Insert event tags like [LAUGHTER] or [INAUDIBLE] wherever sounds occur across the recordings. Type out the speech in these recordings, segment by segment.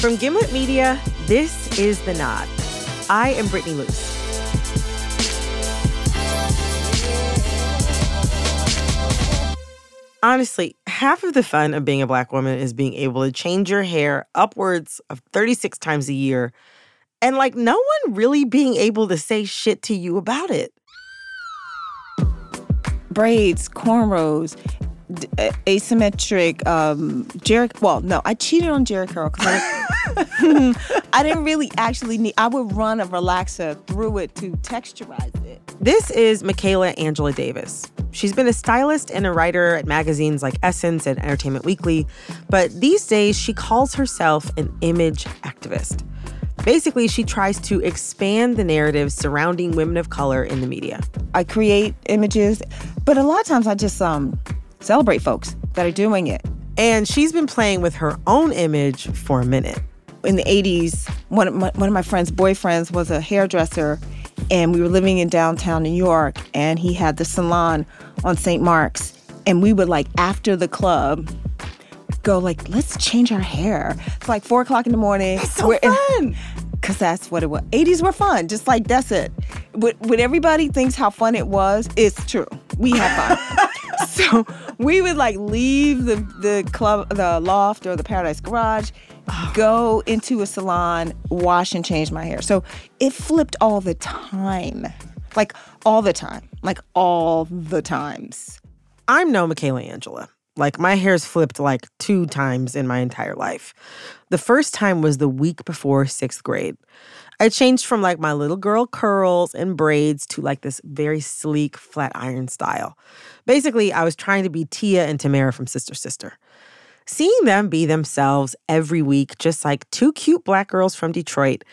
From Gimlet Media, this is The Nod. I am Brittany Luce. Honestly, half of the fun of being a black woman is being able to change your hair upwards of 36 times a year and like no one really being able to say shit to you about it. Braids, cornrows, asymmetric, um, Jheri. Well, no, I cheated on Jheri Curl because I, [LAUGHS] [LAUGHS] I didn't really actually need. I would run a relaxer through it to texturize it. This is Michaela Angela Davis. She's been a stylist and a writer at magazines like Essence and Entertainment Weekly, but these days she calls herself an image activist. Basically, she tries to expand the narrative surrounding women of color in the media. I create images, but a lot of times I just um, celebrate folks that are doing it. And she's been playing with her own image for a minute. In the 80s, one of my, one of my friend's boyfriends was a hairdresser, and we were living in downtown New York, and he had the salon on St. Mark's. And we would like after the club go like, let's change our hair. It's like four o'clock in the morning. It's so fun. Cause that's what it was. 80s were fun, just like that's it. When, when everybody thinks how fun it was, it's true. We had fun. [LAUGHS] [LAUGHS] so we would like leave the the club, the loft or the Paradise Garage, ah. go into a salon, wash and change my hair. So it flipped all the time, like all the time, like all the times. I'm no Michaela Angela. Like my hair's flipped like two times in my entire life. The first time was the week before sixth grade. I changed from like my little girl curls and braids to like this very sleek flat iron style. Basically, I was trying to be Tia and Tamara from Sister Sister. Seeing them be themselves every week, just like two cute black girls from Detroit,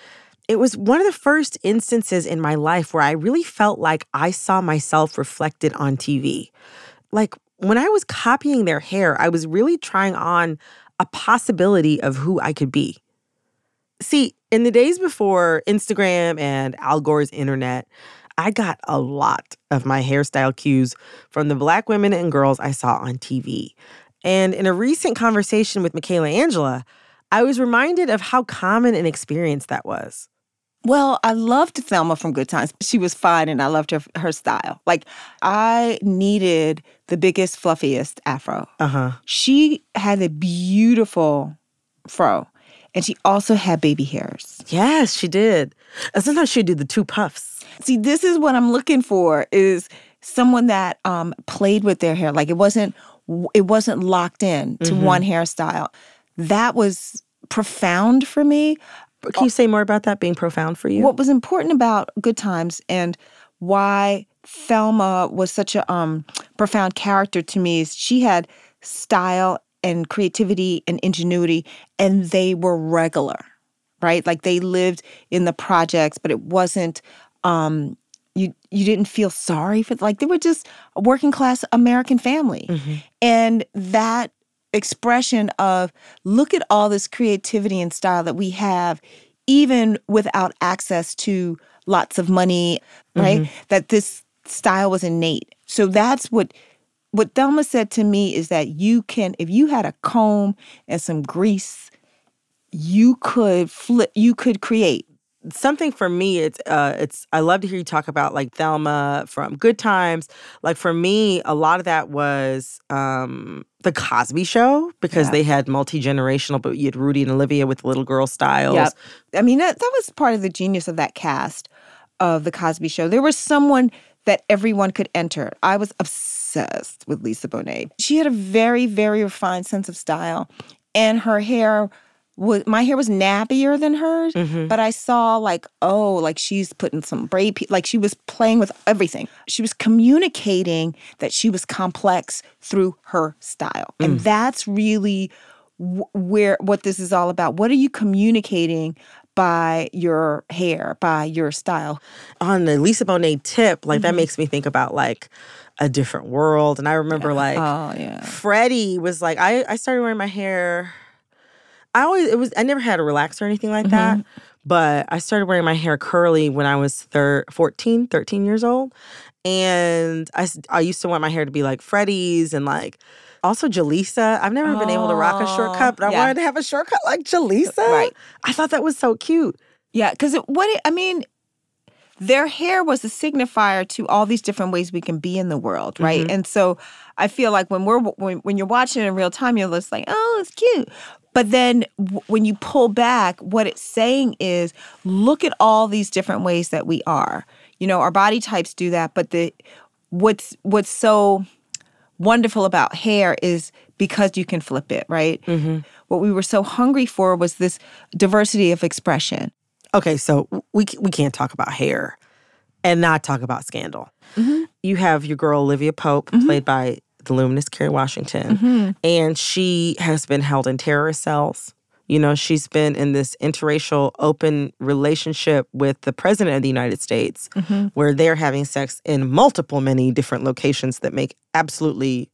it was one of the first instances in my life where I really felt like I saw myself reflected on TV. Like when I was copying their hair, I was really trying on a possibility of who I could be. See, in the days before Instagram and Al Gore's internet, I got a lot of my hairstyle cues from the black women and girls I saw on TV. And in a recent conversation with Michaela Angela, I was reminded of how common an experience that was. Well, I loved Thelma from Good Times. She was fine and I loved her her style. Like I needed the biggest, fluffiest afro. Uh-huh. She had a beautiful fro. And she also had baby hairs. Yes, she did. And sometimes she'd do the two puffs. See, this is what I'm looking for is someone that um, played with their hair. Like it wasn't it wasn't locked in to Mhm. one hairstyle. That was profound for me. Can you say more about that being profound for you? What was important about Good Times and why Thelma was such a um, profound character to me is she had style and creativity and ingenuity, and they were regular, right? Like they lived in the projects, but it wasn't. Um, you you didn't feel sorry for like they were just a working class American family, Mhm. and that expression of look at all this creativity and style that we have even without access to lots of money right that this style was innate so that's what what Thelma said to me is that you can if you had a comb and some grease you could flip you could create something for me it's uh it's i love to hear you talk about like thelma from good times like for me a lot of that was um the cosby show because Yeah. they had multi-generational but you had rudy and olivia with little girl styles Yep. I mean, that, that was part of the genius of that cast of The Cosby Show. There was someone that everyone could enter. I was obsessed with Lisa Bonet. She had a very, very refined sense of style, and her hair was my hair was nappier than hers, Mhm. but I saw like, oh, like she's putting some braid, pe- like she was playing with everything. She was communicating that she was complex through her style, and that's really where what this is all about. What are you communicating by your hair, by your style? on the lisa bonet tip like Mm-hmm. that makes me think about like a different world and i remember like oh yeah. Freddie was like, I, I started wearing my hair. I always, it was, I never had a relaxer or anything like that, Mm-hmm. but I started wearing my hair curly when I was thir- 14, 13 years old. And I, I used to want my hair to be like Freddie's and like Also, Jaleesa. I've never been able to rock a short Oh, cut, but I wanted to have a short cut like Jaleesa. Right. I thought that was so cute. Yeah, because what it, I mean, their hair was a signifier to all these different ways we can be in the world, right? Mm-hmm. And so I feel like when we're when, when you're watching it in real time, you're just like, oh, it's cute. But then w- when you pull back, what it's saying is, look at all these different ways that we are. You know, our body types do that, but the what's what's so wonderful about hair is because you can flip it, right? Mm-hmm. What we were so hungry for was this diversity of expression. Okay, so we we can't talk about hair and not talk about scandal. Mm-hmm. You have your girl Olivia Pope, mm-hmm. played by the luminous Kerry Washington, and she has been held in terrorist cells. You know, she's been in this interracial open relationship with the president of the United States, mm-hmm. where they're having sex in multiple, many different locations that make absolutely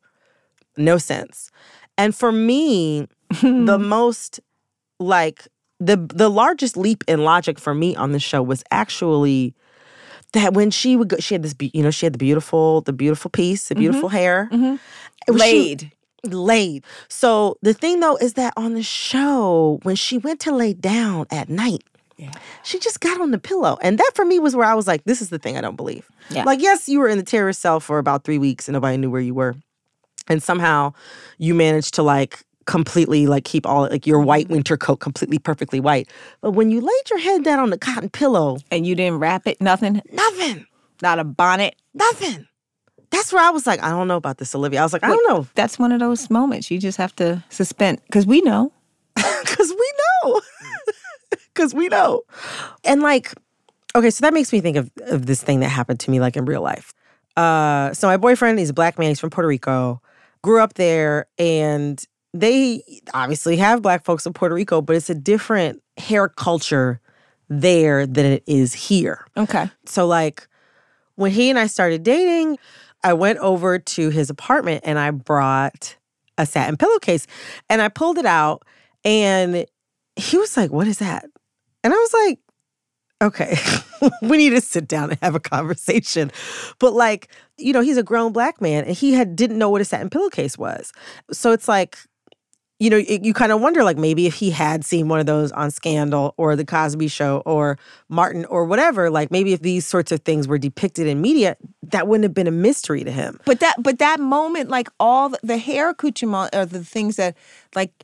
no sense. And for me, the [LAUGHS] most like the the largest leap in logic for me on the show was actually that when she would go, she had this, be- you know, she had the beautiful, the beautiful piece, the beautiful mm-hmm. hair, mm-hmm. It was- she- Laid. So the thing though is that on the show, when she went to lay down at night, yeah. she just got on the pillow, and that for me was where I was like, this is the thing I don't believe. Yeah. Like, yes, you were in the terrorist cell for about three weeks, and nobody knew where you were, and somehow you managed to like completely like keep all like your white winter coat completely perfectly white. But when you laid your head down on the cotton pillow, And you didn't wrap it, nothing, nothing, not a bonnet. nothing. That's where I was like, I don't know about this, Olivia. I was like, I don't know, That's one of those moments you just have to suspend because we know. [LAUGHS] because we know, [LAUGHS] because we know, and like, okay, so that makes me think of of this thing that happened to me like in real life. Uh, so my boyfriend, he's a black man. He's from Puerto Rico. Grew up there, and they obviously have black folks in Puerto Rico, but it's a different hair culture there than it is here. Okay. So like when he and I started dating, I went over to his apartment and I brought a satin pillowcase and I pulled it out and he was like, "What is that?" And I was like, "Okay, [LAUGHS] we need to sit down and have a conversation." But like, you know, he's a grown black man and he had didn't know what a satin pillowcase was. So it's like you know, it- you kind of wonder like maybe if he had seen one of those on Scandal or The Cosby Show or Martin or whatever, like maybe if these sorts of things were depicted in media, that wouldn't have been a mystery to him. But that but that moment, like all the, the hair accoutrement are the things that like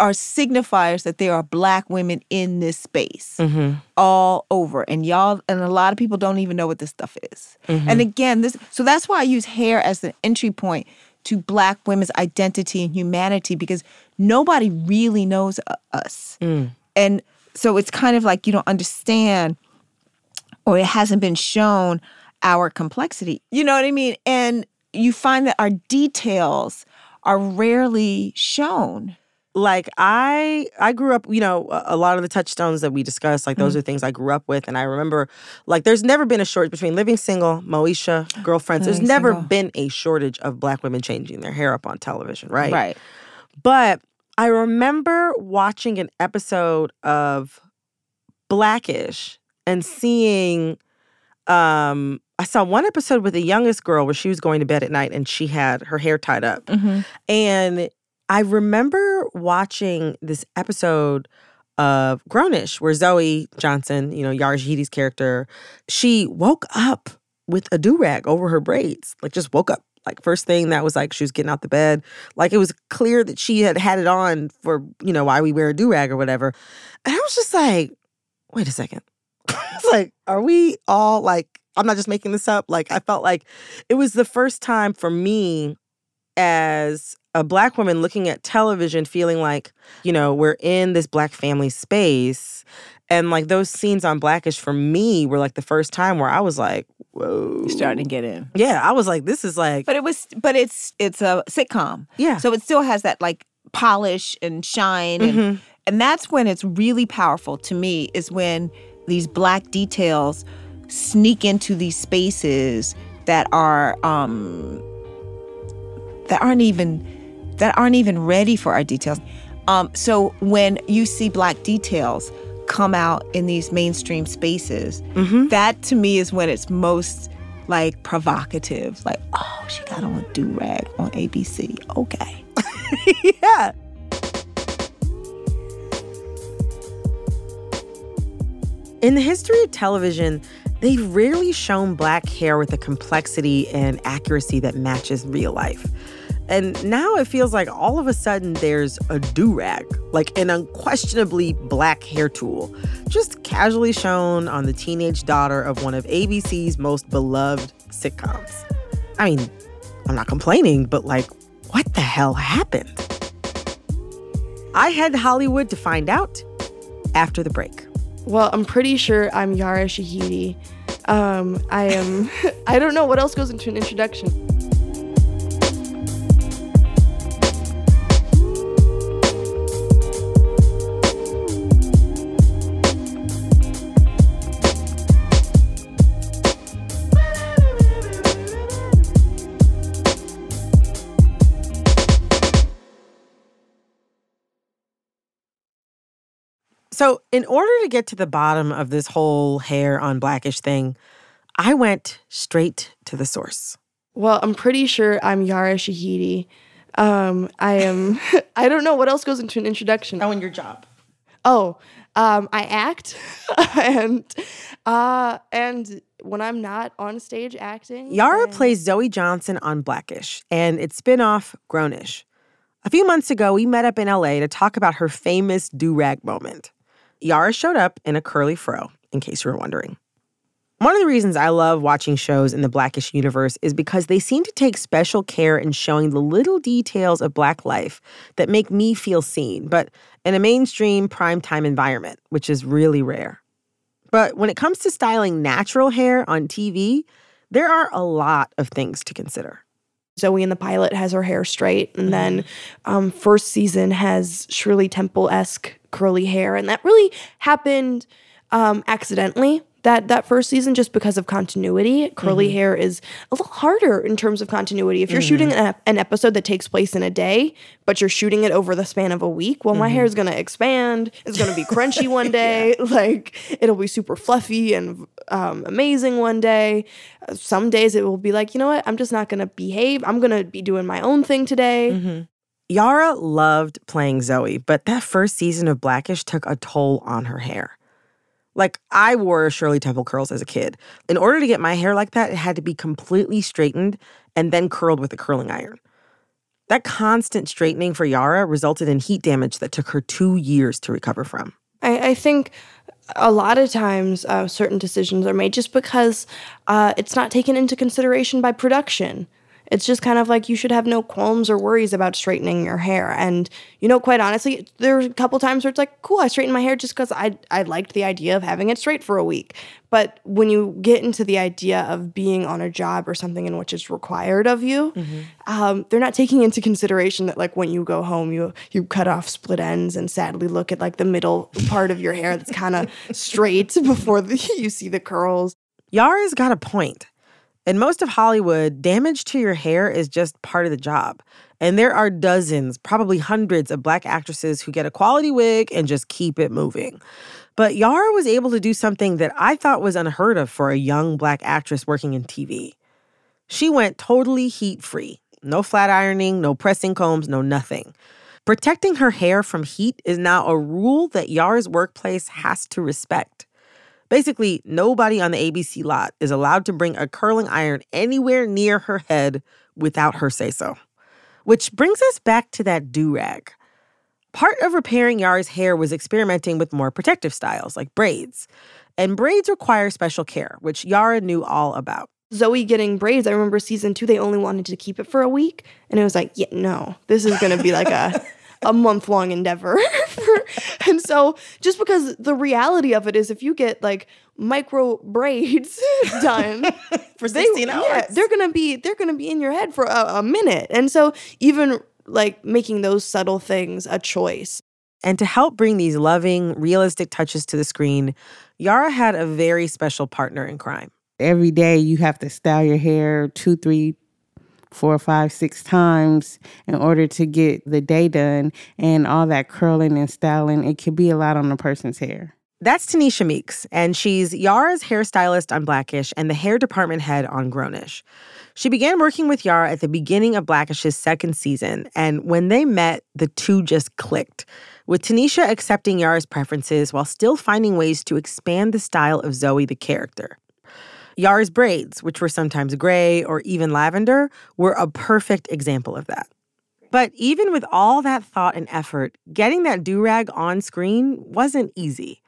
are signifiers that there are black women in this space mm-hmm. all over. And y'all and a lot of people don't even know what this stuff is. Mm-hmm. And again, this so that's why I use hair as the entry point to black women's identity and humanity because nobody really knows uh, us. And so it's kind of like you don't understand or it hasn't been shown our complexity. You know what I mean? And you find that our details are rarely shown. Like I I grew up, you know, a lot of the touchstones that we discussed, like those are things I grew up with. And I remember like there's never been a shortage between living single, Moesha, girlfriends. There's never Single. been a shortage of black women changing their hair up on television, right? Right. But I remember watching an episode of Blackish and seeing um I saw one episode with the youngest girl where she was going to bed at night and she had her hair tied up. And I remember watching this episode of Grownish where Zoe Johnson, you know, Yara Shahidi's character, she woke up with a do-rag over her braids. Like just woke up. Like first thing that was like she was getting out the bed. Like it was clear that she had had it on for, you know, why we wear a do-rag or whatever. And I was just like, wait a second. [LAUGHS] it's like, are we all like, I'm not just making this up. Like, I felt like it was the first time for me as a black woman looking at television, feeling like, you know, we're in this black family space. And like those scenes on Blackish for me were like the first time where I was like, whoa. You're starting to get in. Yeah, I was like, this is like, But it was but it's it's a sitcom. yeah. So it still has that like polish and shine and Mhm. and that's when it's really powerful to me is when these black details sneak into these spaces that are um that aren't even that aren't even ready for our details. Um, so when you see black details come out in these mainstream spaces, Mhm. that to me is when it's most like provocative. Like, oh, she got on a do rag on ABC. Okay. [LAUGHS] yeah. In the history of television, they've rarely shown black hair with a complexity and accuracy that matches real life. And now it feels like all of a sudden there's a do rag, like an unquestionably black hair tool, just casually shown on the teenage daughter of one of ABC's most beloved sitcoms. I mean, I'm not complaining, but like, what the hell happened? I head Hollywood to find out after the break. Well, I'm pretty sure I'm Yara Shahidi. Um, I am. [LAUGHS] I don't know what else goes into an introduction. So, in order to get to the bottom of this whole hair on blackish thing, I went straight to the source. Well, I'm pretty sure I'm Yara Shahidi. Um, I am. [LAUGHS] I don't know what else goes into an introduction. Oh, and your job. Oh, um, I act, [LAUGHS] and uh, and when I'm not on stage acting, Yara then- plays Zoe Johnson on Blackish and its spin-off Grownish. A few months ago, we met up in LA to talk about her famous do-rag moment. Yara showed up in a curly fro, in case you were wondering. One of the reasons I love watching shows in the Blackish universe is because they seem to take special care in showing the little details of Black life that make me feel seen, but in a mainstream primetime environment, which is really rare. But when it comes to styling natural hair on TV, there are a lot of things to consider. Zoe in the pilot has her hair straight, and then um, first season has Shirley Temple esque curly hair, and that really happened um, accidentally. That that first season, just because of continuity, curly hair is a little harder in terms of continuity. If you're shooting an, an episode that takes place in a day, but you're shooting it over the span of a week, well, my hair is gonna expand. It's gonna be crunchy [LAUGHS] one day, [LAUGHS] like it'll be super fluffy and um, amazing one day. Uh, Some days it will be like, you know what, I'm just not gonna behave. I'm gonna be doing my own thing today. Yara loved playing Zoe, but that first season of Blackish took a toll on her hair. Like, I wore Shirley Temple curls as a kid. In order to get my hair like that, it had to be completely straightened and then curled with a curling iron. That constant straightening for Yara resulted in heat damage that took her two years to recover from. I, I think a lot of times uh, certain decisions are made just because uh, it's not taken into consideration by production. It's just kind of like you should have no qualms or worries about straightening your hair. And, you know, quite honestly, there were a couple times where it's like, cool, I straightened my hair just because I, I liked the idea of having it straight for a week. But when you get into the idea of being on a job or something in which it's required of you, um, they're not taking into consideration that like when you go home, you you cut off split ends and sadly look at like the middle part of your hair that's kind of [LAUGHS] straight before the, [LAUGHS] you see the curls. Yara's got a point. In most of Hollywood, damage to your hair is just part of the job. And there are dozens, probably hundreds of black actresses who get a quality wig and just keep it moving. But Yara was able to do something that I thought was unheard of for a young black actress working in TV. She went totally heat free. No flat ironing, no pressing combs, no nothing. Protecting her hair from heat is now a rule that Yara's workplace has to respect. Basically, nobody on the ABC lot is allowed to bring a curling iron anywhere near her head without her say so. Which brings us back to that do rag. Part of repairing Yara's hair was experimenting with more protective styles like braids. And braids require special care, which Yara knew all about. Zoe getting braids, I remember season two, they only wanted to keep it for a week. And it was like, yeah, no, this is going to be like a, [LAUGHS] a month long endeavor. [LAUGHS] and so, just because the reality of it is, if you get like micro braids [LAUGHS] done [LAUGHS] For they- 16 yeah, hours. they're gonna be they're gonna be in your head for a, a minute. And so, even like making those subtle things a choice. And to help bring these loving, realistic touches to the screen, Yara had a very special partner in crime. every day you have to style your hair two, three, four, five, six times in order to get the day done. And all that curling and styling, it could be a lot on a person's hair. That's Tanisha Meeks, and she's Yara's hairstylist on Blackish and the hair department head on Grownish. She began working with Yara at the beginning of Blackish's second season, and when they met, the two just clicked, with Tanisha accepting Yara's preferences while still finding ways to expand the style of Zoe the character. Yara's braids, which were sometimes gray or even lavender, were a perfect example of that. But even with all that thought and effort, getting that do rag on screen wasn't easy.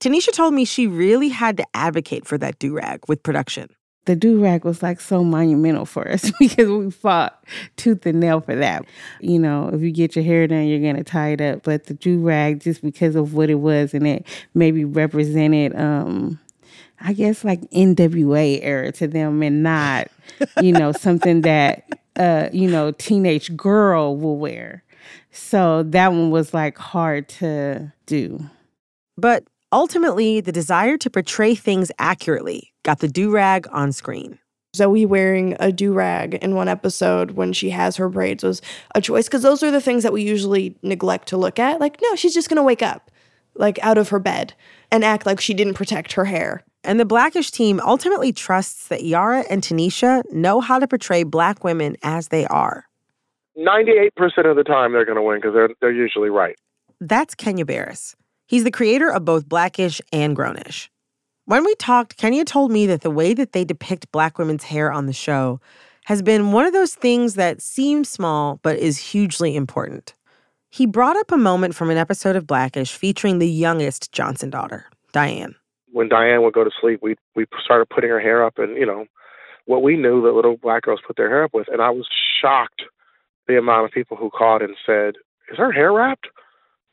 Tanisha told me she really had to advocate for that do rag with production. The do rag was like so monumental for us [LAUGHS] because we fought tooth and nail for that. You know, if you get your hair done, you're going to tie it up. But the do rag, just because of what it was and it maybe represented, um, I guess, like NWA era to them and not, you know, [LAUGHS] something that, uh, you know, teenage girl will wear. So that one was like hard to do. But ultimately, the desire to portray things accurately got the do rag on screen. Zoe wearing a do rag in one episode when she has her braids was a choice because those are the things that we usually neglect to look at. Like, no, she's just gonna wake up, like out of her bed, and act like she didn't protect her hair. And the Blackish team ultimately trusts that Yara and Tanisha know how to portray black women as they are. 98% of the time they're going to win because they're, they're usually right. That's Kenya Barris. He's the creator of both Blackish and Grownish. When we talked, Kenya told me that the way that they depict black women's hair on the show has been one of those things that seems small but is hugely important. He brought up a moment from an episode of Blackish featuring the youngest Johnson daughter, Diane. When Diane would go to sleep, we we started putting her hair up, and you know what we knew that little black girls put their hair up with, and I was shocked the amount of people who called and said, "Is her hair wrapped?"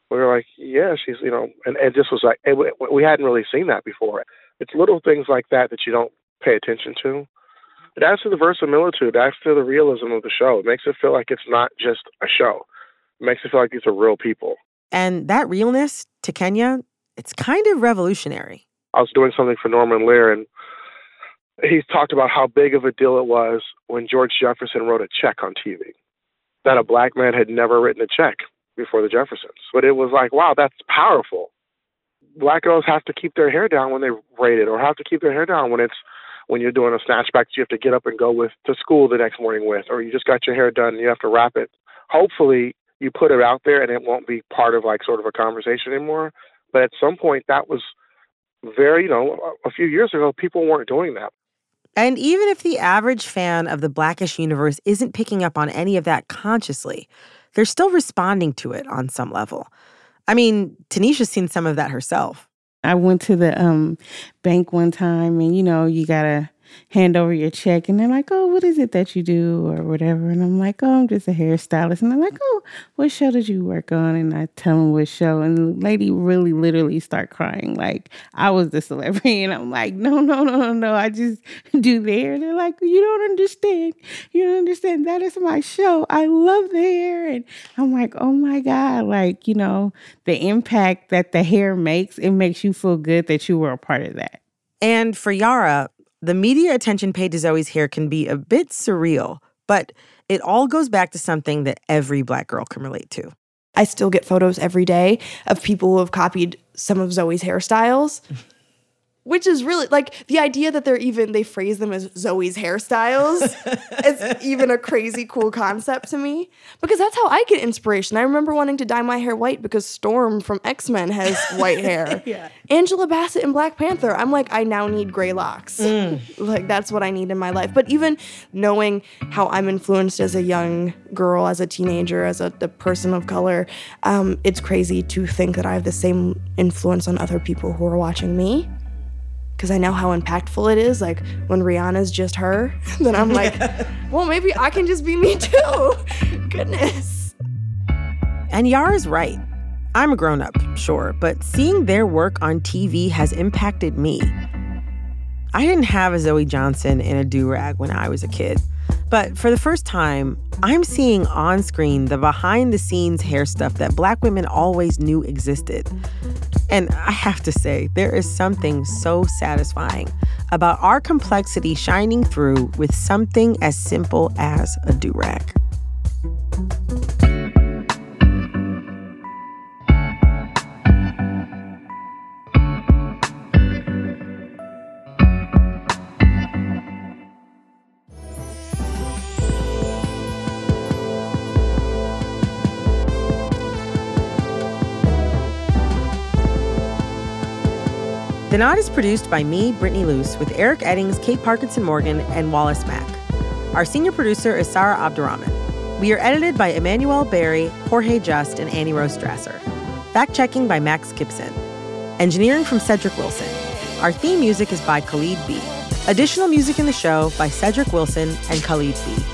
We were like, "Yeah, she's you know," and and this was like it, we hadn't really seen that before. It's little things like that that you don't pay attention to. It adds to the verisimilitude, it adds to the realism of the show. It makes it feel like it's not just a show. It makes it feel like these are real people. And that realness to Kenya, it's kind of revolutionary. I was doing something for Norman Lear, and he talked about how big of a deal it was when George Jefferson wrote a check on TV. That a black man had never written a check before the Jeffersons. But it was like, wow, that's powerful black girls have to keep their hair down when they rate it, or have to keep their hair down when it's when you're doing a snatchback that you have to get up and go with to school the next morning with, or you just got your hair done and you have to wrap it. Hopefully, you put it out there and it won't be part of like sort of a conversation anymore. But at some point, that was very, you know, a few years ago, people weren't doing that. And even if the average fan of the Blackish universe isn't picking up on any of that consciously, they're still responding to it on some level. I mean, Tanisha's seen some of that herself. I went to the um, bank one time, and you know, you gotta hand over your check and they're like, Oh, what is it that you do or whatever? And I'm like, Oh, I'm just a hairstylist. And they're like, Oh, what show did you work on? And I tell them what show. And the lady really literally start crying. Like I was the celebrity. [LAUGHS] And I'm like, No, no, no, no, no. I just [LAUGHS] do the hair. They're like, You don't understand. You don't understand. That is my show. I love the hair. And I'm like, Oh my God. Like, you know, the impact that the hair makes, it makes you feel good that you were a part of that. And for Yara, the media attention paid to Zoe's hair can be a bit surreal, but it all goes back to something that every black girl can relate to. I still get photos every day of people who have copied some of Zoe's hairstyles [LAUGHS] which is really like the idea that they're even they phrase them as Zoe's hairstyles [LAUGHS] is even a crazy cool concept to me because that's how I get inspiration. I remember wanting to dye my hair white because Storm from X Men has [LAUGHS] white hair. yeah. Angela Bassett in Black Panther. I'm like I now need gray locks. Mm. Like that's what I need in my life. But even knowing how I'm influenced as a young girl, as a teenager, as a, a person of color, um, it's crazy to think that I have the same influence on other people who are watching me because I know how impactful it is. Like when Rihanna's just her, [LAUGHS] then I'm like, well, maybe I can just be me too. [LAUGHS] Goodness. And Yara's right. I'm a grown up, sure, but seeing their work on TV has impacted me. I didn't have a Zoe Johnson in a do rag when I was a kid. But for the first time, I'm seeing on screen the behind the scenes hair stuff that black women always knew existed. And I have to say, there is something so satisfying about our complexity shining through with something as simple as a do rag. The Nod is produced by me, Brittany Luce, with Eric Eddings, Kate Parkinson Morgan, and Wallace Mack. Our senior producer is Sarah Abdurrahman. We are edited by Emmanuel Barry, Jorge Just, and Annie Rose Strasser. Fact checking by Max Gibson. Engineering from Cedric Wilson. Our theme music is by Khalid B. Additional music in the show by Cedric Wilson and Khalid B.